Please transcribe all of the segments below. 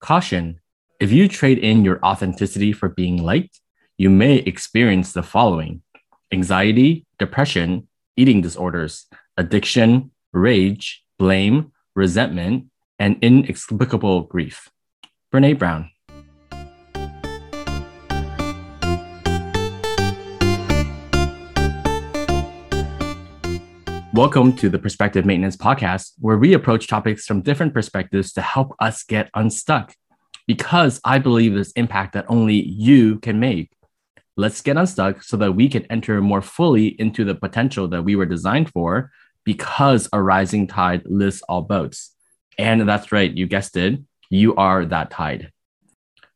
Caution if you trade in your authenticity for being liked, you may experience the following anxiety, depression, eating disorders, addiction, rage, blame, resentment, and inexplicable grief. Brene Brown. Welcome to the Perspective Maintenance Podcast, where we approach topics from different perspectives to help us get unstuck. Because I believe this impact that only you can make. Let's get unstuck so that we can enter more fully into the potential that we were designed for because a rising tide lifts all boats. And that's right, you guessed it, you are that tide.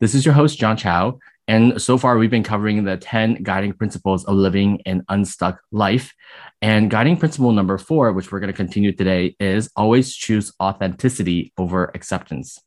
This is your host, John Chow, and so far, we've been covering the 10 guiding principles of living an unstuck life. And guiding principle number four, which we're going to continue today, is always choose authenticity over acceptance.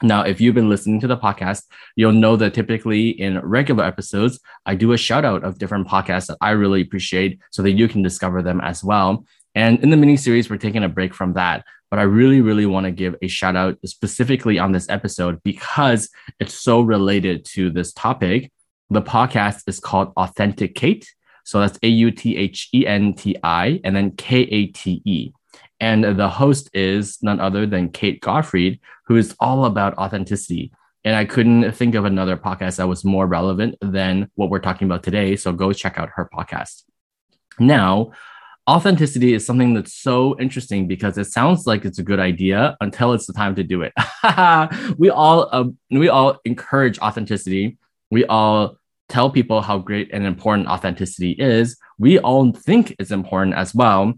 Now, if you've been listening to the podcast, you'll know that typically in regular episodes, I do a shout out of different podcasts that I really appreciate so that you can discover them as well. And in the mini series, we're taking a break from that. But I really, really want to give a shout out specifically on this episode because it's so related to this topic. The podcast is called AUTHENTiKATE. So that's A U T H E N T I and then K A T E. And the host is none other than Kate Godfrey, who is all about authenticity. And I couldn't think of another podcast that was more relevant than what we're talking about today. So go check out her podcast. Now, authenticity is something that's so interesting because it sounds like it's a good idea until it's the time to do it. we all uh, we all encourage authenticity. We all tell people how great and important authenticity is. We all think it's important as well,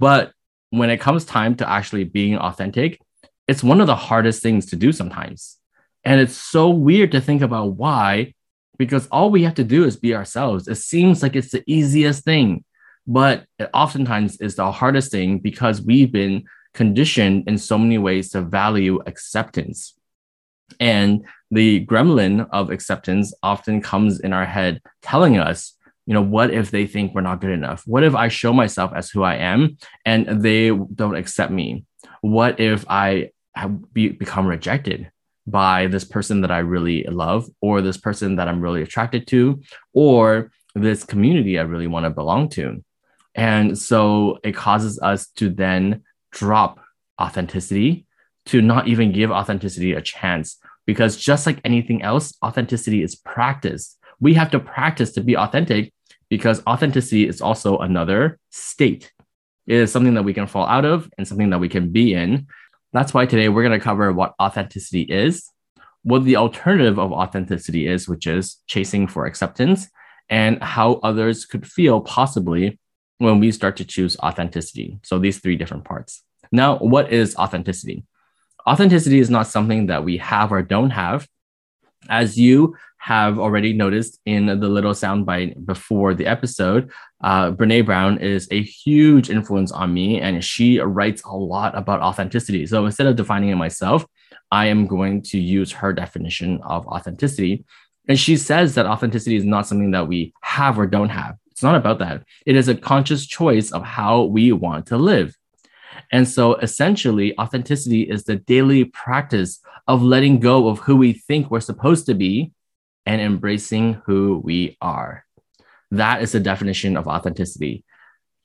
but when it comes time to actually being authentic, it's one of the hardest things to do sometimes. And it's so weird to think about why because all we have to do is be ourselves. It seems like it's the easiest thing but it oftentimes is the hardest thing because we've been conditioned in so many ways to value acceptance. And the gremlin of acceptance often comes in our head telling us, you know, what if they think we're not good enough? What if I show myself as who I am and they don't accept me? What if I have be, become rejected by this person that I really love or this person that I'm really attracted to or this community I really want to belong to? And so it causes us to then drop authenticity, to not even give authenticity a chance. Because just like anything else, authenticity is practice. We have to practice to be authentic because authenticity is also another state. It is something that we can fall out of and something that we can be in. That's why today we're going to cover what authenticity is, what the alternative of authenticity is, which is chasing for acceptance, and how others could feel possibly when we start to choose authenticity. So these three different parts. Now, what is authenticity? Authenticity is not something that we have or don't have. As you have already noticed in the little soundbite before the episode, uh, Brene Brown is a huge influence on me, and she writes a lot about authenticity. So instead of defining it myself, I am going to use her definition of authenticity. And she says that authenticity is not something that we have or don't have. It's not about that. It is a conscious choice of how we want to live. And so essentially, authenticity is the daily practice of letting go of who we think we're supposed to be and embracing who we are. That is the definition of authenticity.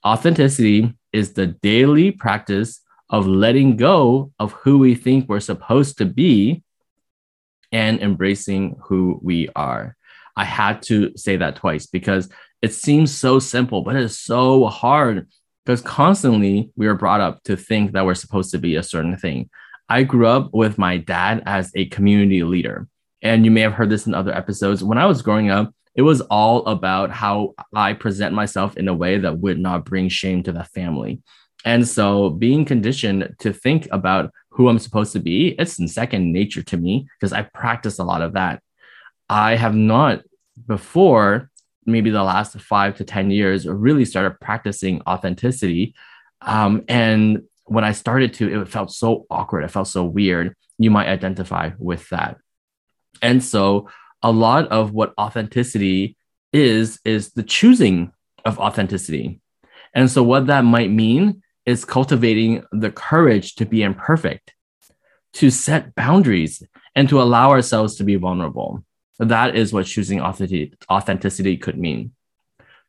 Authenticity is the daily practice of letting go of who we think we're supposed to be and embracing who we are. I had to say that twice because it seems so simple, but it is so hard because constantly we are brought up to think that we're supposed to be a certain thing. I grew up with my dad as a community leader. And you may have heard this in other episodes. When I was growing up, it was all about how I present myself in a way that would not bring shame to the family. And so being conditioned to think about who I'm supposed to be, it's in second nature to me because I practice a lot of that. I have not before maybe the last five to 10 years really started practicing authenticity. Um, and when I started to, it felt so awkward. It felt so weird. You might identify with that. And so a lot of what authenticity is, is the choosing of authenticity. And so what that might mean is cultivating the courage to be imperfect, to set boundaries, and to allow ourselves to be vulnerable. That is what choosing authenticity could mean.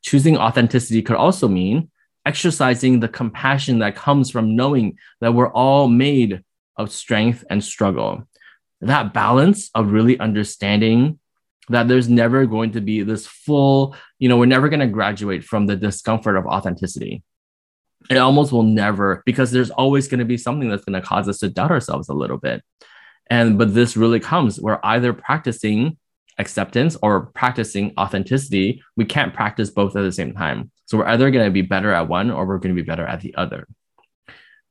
Choosing authenticity could also mean exercising the compassion that comes from knowing that we're all made of strength and struggle. That balance of really understanding that there's never going to be this full, you know, we're never going to graduate from the discomfort of authenticity. It almost will never, because there's always going to be something that's going to cause us to doubt ourselves a little bit. And, but this really comes, we're either practicing acceptance or practicing authenticity. We can't practice both at the same time. So we're either going to be better at one or we're going to be better at the other.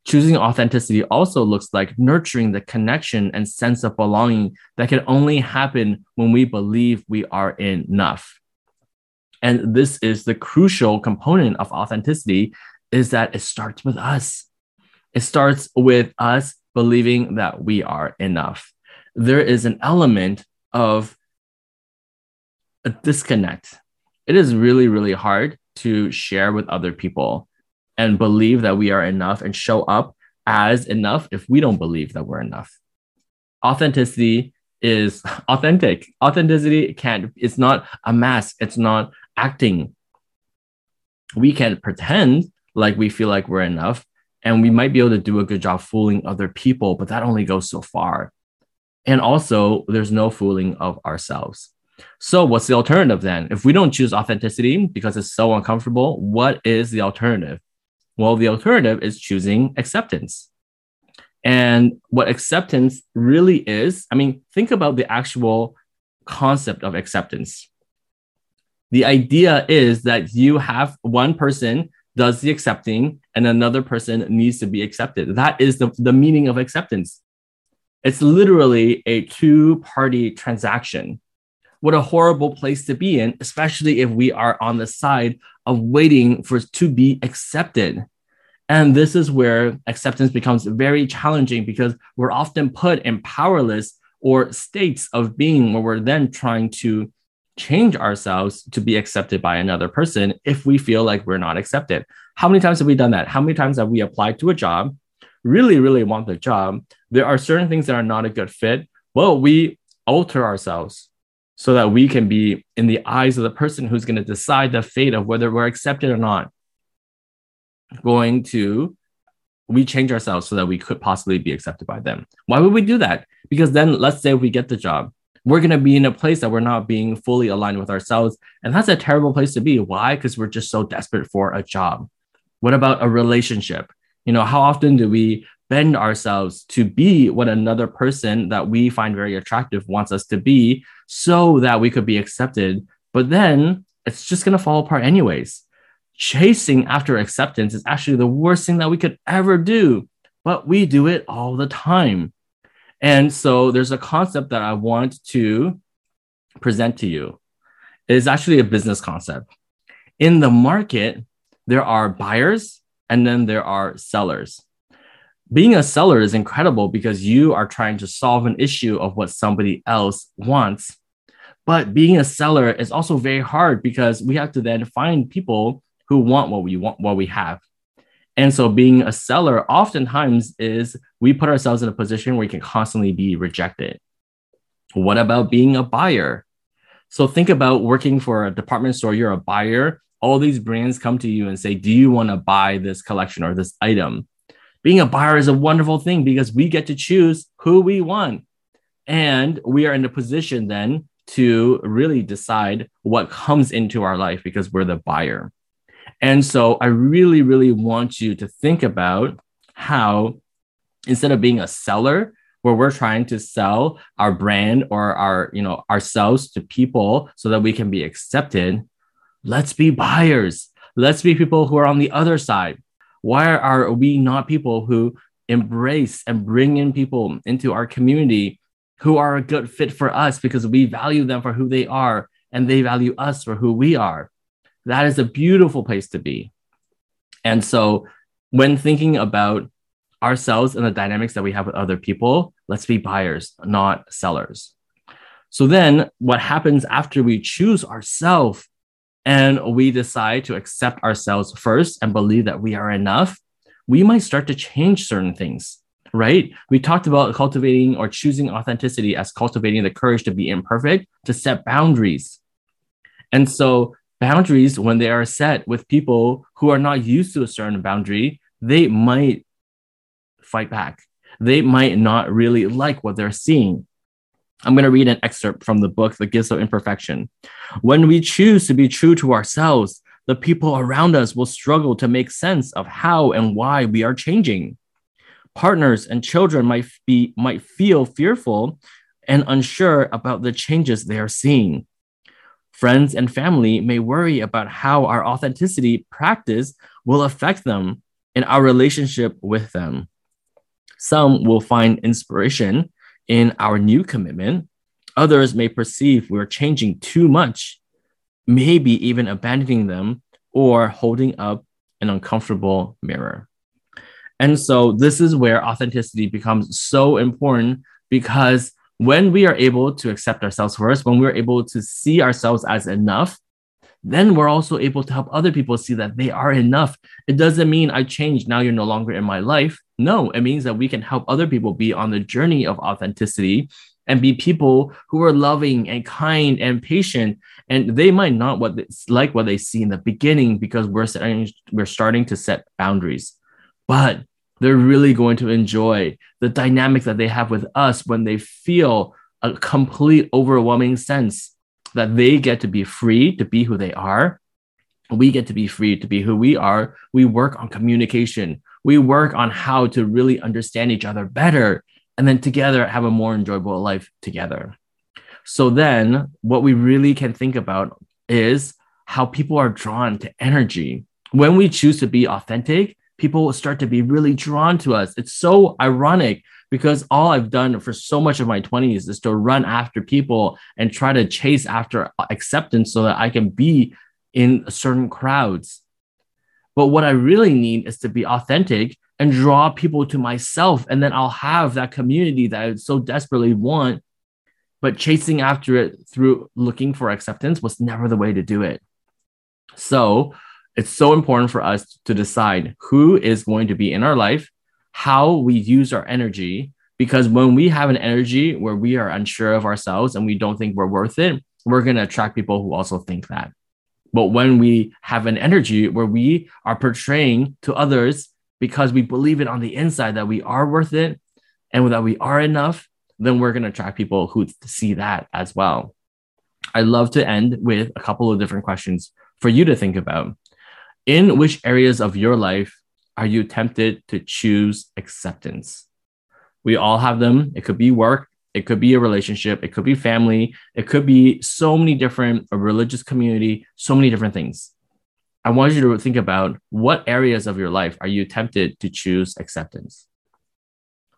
Choosing authenticity also looks like nurturing the connection and sense of belonging that can only happen when we believe we are enough. And this is the crucial component of authenticity is that it starts with us. It starts with us believing that we are enough. There is an element of a disconnect. It is really, really hard to share with other people and believe that we are enough and show up as enough if we don't believe that we're enough. Authenticity is authentic. Authenticity can't, it's not a mask, it's not acting. We can pretend like we feel like we're enough, and we might be able to do a good job fooling other people, but that only goes so far. And also, there's no fooling of ourselves. So, what's the alternative then? If we don't choose authenticity because it's so uncomfortable, what is the alternative? Well, the alternative is choosing acceptance. And what acceptance really is, I mean, think about the actual concept of acceptance. The idea is that you have one person does the accepting and another person needs to be accepted. That is the, the meaning of acceptance. It's literally a two party transaction what a horrible place to be in, especially if we are on the side of waiting for to be accepted. And this is where acceptance becomes very challenging because we're often put in powerless or states of being where we're then trying to change ourselves to be accepted by another person if we feel like we're not accepted. How many times have we done that? How many times have we applied to a job, really, really want the job? There are certain things that are not a good fit. Well, we alter ourselves so that we can be in the eyes of the person who's going to decide the fate of whether we're accepted or not. Going to we change ourselves so that we could possibly be accepted by them. Why would we do that? Because then let's say we get the job. We're going to be in a place that we're not being fully aligned with ourselves and that's a terrible place to be. Why? Because we're just so desperate for a job. What about a relationship? You know how often do we bend ourselves to be what another person that we find very attractive wants us to be so that we could be accepted. But then it's just going to fall apart anyways. Chasing after acceptance is actually the worst thing that we could ever do, but we do it all the time. And so there's a concept that I want to present to you. It is actually a business concept. In the market, there are buyers and then there are sellers being a seller is incredible because you are trying to solve an issue of what somebody else wants. But being a seller is also very hard because we have to then find people who want what we want, what we have. And so being a seller oftentimes is we put ourselves in a position where we can constantly be rejected. What about being a buyer? So think about working for a department store, you're a buyer. All these brands come to you and say, Do you want to buy this collection or this item? Being a buyer is a wonderful thing because we get to choose who we want. And we are in a position then to really decide what comes into our life because we're the buyer. And so I really, really want you to think about how instead of being a seller, where we're trying to sell our brand or our, you know, ourselves to people so that we can be accepted, let's be buyers. Let's be people who are on the other side why are we not people who embrace and bring in people into our community who are a good fit for us because we value them for who they are and they value us for who we are? That is a beautiful place to be. And so, when thinking about ourselves and the dynamics that we have with other people, let's be buyers, not sellers. So, then what happens after we choose ourselves and we decide to accept ourselves first and believe that we are enough, we might start to change certain things. right? We talked about cultivating or choosing authenticity as cultivating the courage to be imperfect, to set boundaries. And so, boundaries, when they are set with people who are not used to a certain boundary, they might fight back. They might not really like what they're seeing. I'm going to read an excerpt from the book, The Gifts of Imperfection. When we choose to be true to ourselves, the people around us will struggle to make sense of how and why we are changing. Partners and children might be might feel fearful and unsure about the changes they are seeing. Friends and family may worry about how our authenticity practice will affect them in our relationship with them. Some will find inspiration in our new commitment. Others may perceive we're changing too much, maybe even abandoning them or holding up an uncomfortable mirror. And so, this is where authenticity becomes so important because when we are able to accept ourselves first, when we're able to see ourselves as enough, then we're also able to help other people see that they are enough. It doesn't mean I changed, now you're no longer in my life. No, it means that we can help other people be on the journey of authenticity and be people who are loving and kind and patient. And they might not what like what they see in the beginning because we're setting, we're starting to set boundaries, but they're really going to enjoy the dynamic that they have with us when they feel a complete overwhelming sense that they get to be free to be who they are. We get to be free to be who we are. We work on communication. We work on how to really understand each other better and then together have a more enjoyable life together. So then what we really can think about is how people are drawn to energy. When we choose to be authentic, people will start to be really drawn to us. It's so ironic because all I've done for so much of my 20s is to run after people and try to chase after acceptance so that I can be in certain crowds. But what I really need is to be authentic and draw people to myself. And then I'll have that community that I so desperately want. But chasing after it through looking for acceptance was never the way to do it. So it's so important for us to decide who is going to be in our life how we use our energy. Because when we have an energy where we are unsure of ourselves and we don't think we're worth it, we're going to attract people who also think that. But when we have an energy where we are portraying to others because we believe it on the inside that we are worth it and that we are enough, then we're going to attract people who see that as well. I love to end with a couple of different questions for you to think about. In which areas of your life are you tempted to choose acceptance? We all have them. It could be work, it could be a relationship, it could be family, it could be so many different, a religious community, so many different things. I want you to think about what areas of your life are you tempted to choose acceptance?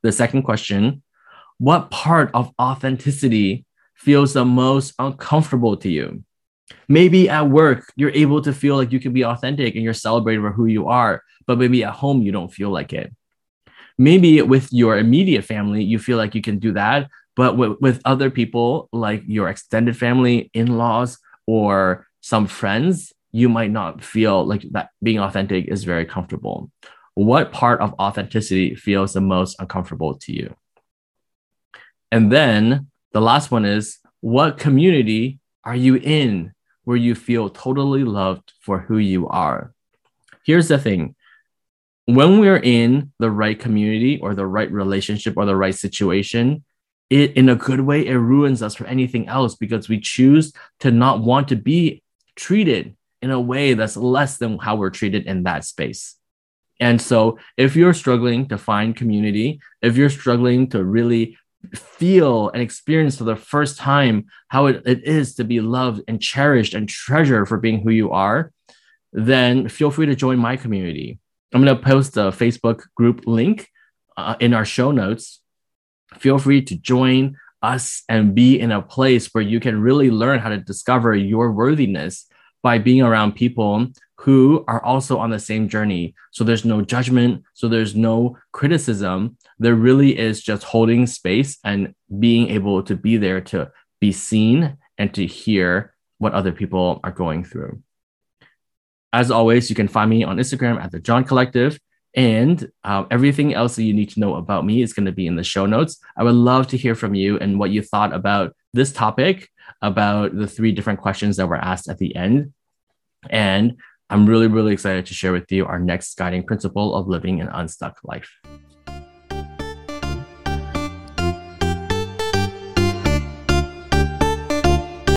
The second question What part of authenticity feels the most uncomfortable to you? Maybe at work, you're able to feel like you can be authentic and you're celebrated for who you are but maybe at home you don't feel like it. Maybe with your immediate family, you feel like you can do that, but with, with other people like your extended family, in laws, or some friends, you might not feel like that being authentic is very comfortable. What part of authenticity feels the most uncomfortable to you? And then the last one is what community are you in where you feel totally loved for who you are? Here's the thing when we're in the right community or the right relationship or the right situation, it in a good way, it ruins us for anything else because we choose to not want to be treated in a way that's less than how we're treated in that space. And so, if you're struggling to find community, if you're struggling to really feel and experience for the first time how it, it is to be loved and cherished and treasured for being who you are, then feel free to join my community. I'm going to post a Facebook group link uh, in our show notes. Feel free to join us and be in a place where you can really learn how to discover your worthiness by being around people who are also on the same journey. So there's no judgment, so there's no criticism. There really is just holding space and being able to be there to be seen and to hear what other people are going through. As always, you can find me on Instagram at the John Collective. And um, everything else that you need to know about me is going to be in the show notes. I would love to hear from you and what you thought about this topic, about the three different questions that were asked at the end. And I'm really, really excited to share with you our next guiding principle of living an unstuck life.